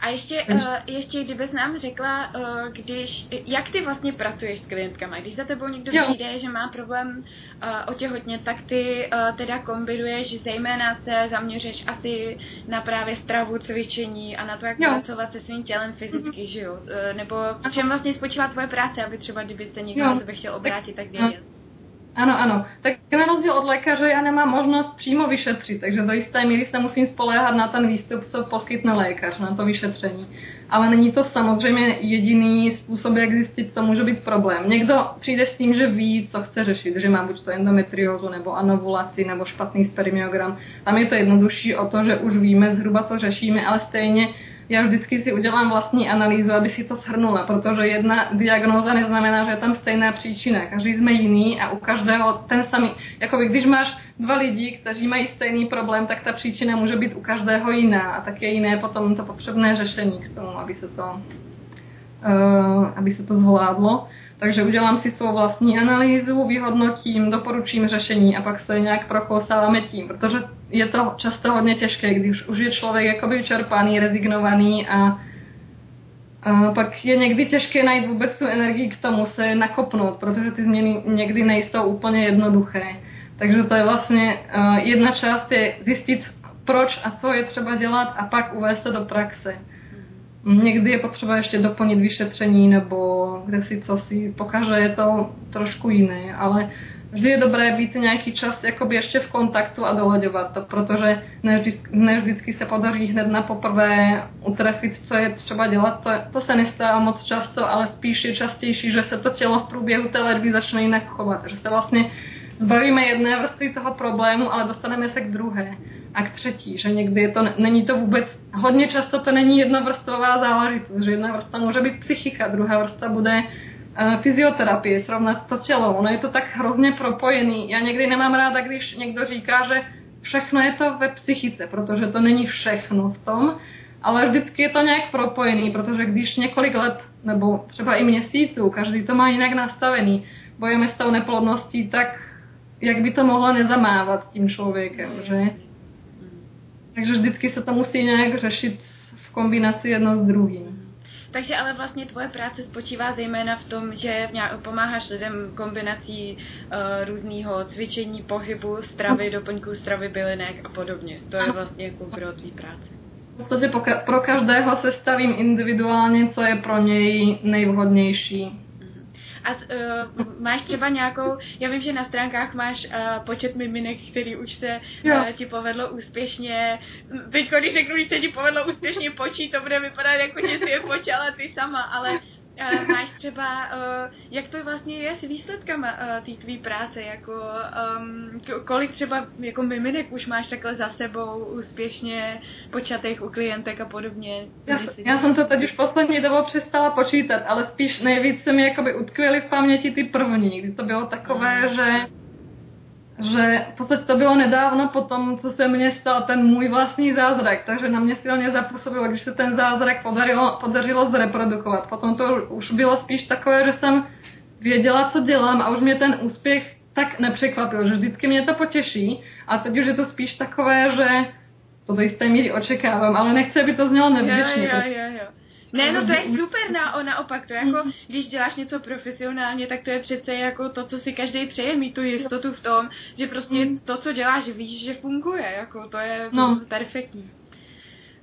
a ještě, uh, ještě kdybys nám řekla, uh, když, jak ty vlastně pracuješ s klientkama? Když za tebou někdo jo. přijde, že má problém uh, otěhotně, tak ty uh, teda kombinuješ, zejména se zaměřeš asi na právě stravu, cvičení a na to, jak jo. pracovat se svým tělem fyzicky, mm-hmm. že jo? Uh, nebo v čem vlastně spočívá tvoje práce, aby třeba kdybyste někdo jo. na tebe chtěl obrátit, tak věděl? Ano, ano. Tak na rozdíl od lékaře já nemám možnost přímo vyšetřit, takže do jisté míry se musím spoléhat na ten výstup, co poskytne lékař, na to vyšetření. Ale není to samozřejmě jediný způsob, jak zjistit, co může být problém. Někdo přijde s tím, že ví, co chce řešit, že má buď to endometriózu, nebo anovulaci, nebo špatný spermiogram. Tam je to jednodušší o to, že už víme zhruba, co řešíme, ale stejně já vždycky si udělám vlastní analýzu, aby si to shrnula, protože jedna diagnóza neznamená, že je tam stejná příčina. Každý jsme jiný a u každého ten samý. Jako když máš dva lidi, kteří mají stejný problém, tak ta příčina může být u každého jiná a tak je jiné potom to potřebné řešení k tomu, aby se to, uh, aby se to zvládlo. Takže udělám si svou vlastní analýzu, vyhodnotím, doporučím řešení a pak se nějak prokousáváme tím, protože je to často hodně těžké, když už je člověk jakoby vyčerpaný, rezignovaný a, a pak je někdy těžké najít vůbec tu energii k tomu se nakopnout, protože ty změny někdy nejsou úplně jednoduché. Takže to je vlastně uh, jedna část je zjistit, proč a co je třeba dělat a pak uvést se do praxe. Někdy je potřeba ještě doplnit vyšetření nebo kde si co si pokaže, je to trošku jiné, ale vždy je dobré být nějaký čas jakoby ještě v kontaktu a doleďovat to, protože ne, vždy, ne vždycky se podaří hned na poprvé utrefit, co je třeba dělat. To, to se nestává moc často, ale spíš je častější, že se to tělo v průběhu té léčby začne jinak chovat, že se vlastně zbavíme jedné vrstvy toho problému, ale dostaneme se k druhé a k třetí, že někdy je to, není to vůbec, hodně často to není jednovrstvová záležitost, že jedna vrstva může být psychika, druhá vrstva bude fyzioterapie, srovnat to tělo, ono je to tak hrozně propojený. Já někdy nemám ráda, když někdo říká, že všechno je to ve psychice, protože to není všechno v tom, ale vždycky je to nějak propojený, protože když několik let nebo třeba i měsíců, každý to má jinak nastavený, bojujeme s tou neplodností, tak jak by to mohlo nezamávat tím člověkem, že? Takže vždycky se to musí nějak řešit v kombinaci jedno s druhým. Takže ale vlastně tvoje práce spočívá zejména v tom, že pomáháš lidem kombinací uh, různého cvičení, pohybu, stravy, doplňků stravy, bylinek a podobně. To je vlastně jako pro tvý práce. V podstatě pro každého se stavím individuálně, co je pro něj nejvhodnější. A uh, máš třeba nějakou, já vím, že na stránkách máš uh, počet miminek, který už se uh, ti povedlo úspěšně, teď když řeknu, že se ti povedlo úspěšně počít, to bude vypadat jako, že jsi je počala ty sama, ale uh, máš třeba, uh, jak to vlastně je s výsledkama uh, té tvý práce, jako um, kolik třeba jako miminek už máš takhle za sebou úspěšně počatých u klientek a podobně. Já, já jsem to teď už poslední dobou přestala počítat, ale spíš nejvíc se mi jakoby utkvěly v paměti ty první, kdy to bylo takové, mm. že že v podstatě to bylo nedávno po tom, co se mně stal ten můj vlastní zázrak, takže na mě silně zapůsobilo, když se ten zázrak podarilo, podařilo zreprodukovat. Potom to už bylo spíš takové, že jsem věděla, co dělám a už mě ten úspěch tak nepřekvapil, že vždycky mě to potěší a teď už je to spíš takové, že to do jisté míry očekávám, ale nechci, aby to znělo nevděčně. Jo, jo, jo, jo. Ne, no to je super, na, naopak, to je jako, když děláš něco profesionálně, tak to je přece jako to, co si každý přeje, mít tu jistotu v tom, že prostě mm. to, co děláš, víš, že funguje, jako to je no. perfektní.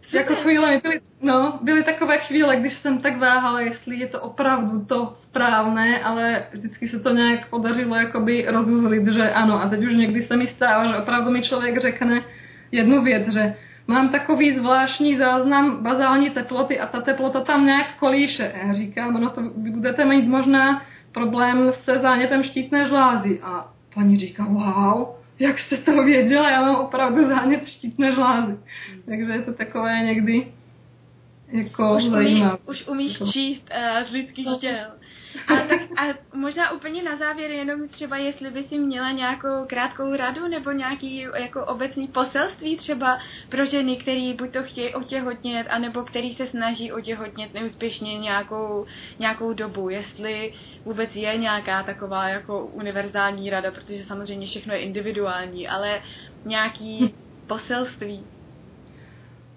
Super. Jako chvíle byly, no, byly takové chvíle, když jsem tak váhala, jestli je to opravdu to správné, ale vždycky se to nějak podařilo jakoby rozuzlit, že ano. A teď už někdy se mi stává, že opravdu mi člověk řekne jednu věc, že mám takový zvláštní záznam bazální teploty a ta teplota tam nějak kolíše. Já říkám, no to budete mít možná problém se zánětem štítné žlázy. A paní říká, wow, jak jste to věděla, já mám opravdu zánět štítné žlázy. Takže je to takové někdy jako už umí, už umíš jako... číst uh, z lidských no. těl. A, tak, a možná úplně na závěr jenom třeba, jestli by si měla nějakou krátkou radu nebo nějaký jako obecný poselství třeba pro ženy, který buď to chtějí otěhotnět, anebo který se snaží otěhotnět neúspěšně nějakou, nějakou dobu. Jestli vůbec je nějaká taková jako univerzální rada, protože samozřejmě všechno je individuální, ale nějaký poselství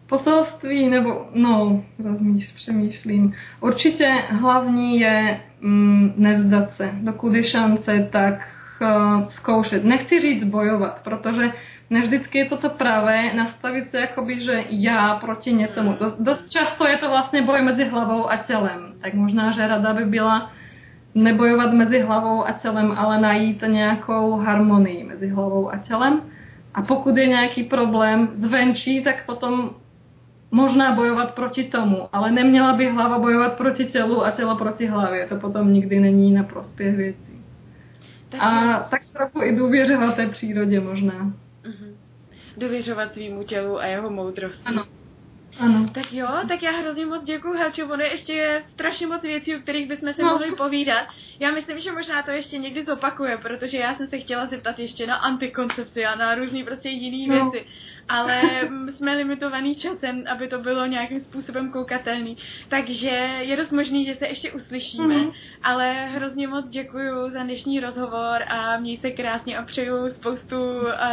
poselství, nebo no, rozmíš, přemýšlím. Určitě hlavní je mm, nezdat se. Dokud je šance, tak uh, zkoušet. Nechci říct bojovat, protože ne vždycky je to to pravé, nastavit se jakoby, že já proti něčemu. Dost, dost často je to vlastně boj mezi hlavou a tělem. Tak možná, že rada by byla nebojovat mezi hlavou a tělem, ale najít nějakou harmonii mezi hlavou a tělem. A pokud je nějaký problém zvenčí, tak potom možná bojovat proti tomu, ale neměla by hlava bojovat proti tělu a tělo proti hlavě. To potom nikdy není na prospěch věcí. Tak a tak trochu i důvěřovat té přírodě možná. Uh-huh. Důvěřovat svýmu tělu a jeho moudrosti. Ano. Ano. Tak jo, tak já hrozně moc děkuji, Helčo, ono je ještě strašně moc věcí, o kterých bychom se no. mohli povídat. Já myslím, že možná to ještě někdy zopakuje, protože já jsem se chtěla zeptat ještě na antikoncepci a na různý prostě jiný no. věci ale jsme limitovaný časem, aby to bylo nějakým způsobem koukatelný. Takže je dost možný, že se ještě uslyšíme, mm-hmm. ale hrozně moc děkuji za dnešní rozhovor a měj se krásně a přeju spoustu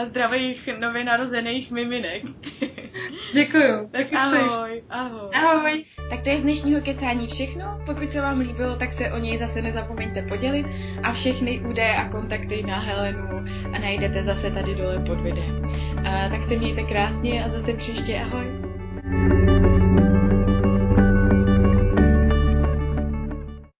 zdravých nově narozených miminek. Děkuju. Tak ahoj, ahoj. Ahoj. Tak to je z dnešního kecání všechno. Pokud se vám líbilo, tak se o něj zase nezapomeňte podělit a všechny údaje a kontakty na Helenu a najdete zase tady dole pod videem. A tak se mějte krásně a zase příště ahoj.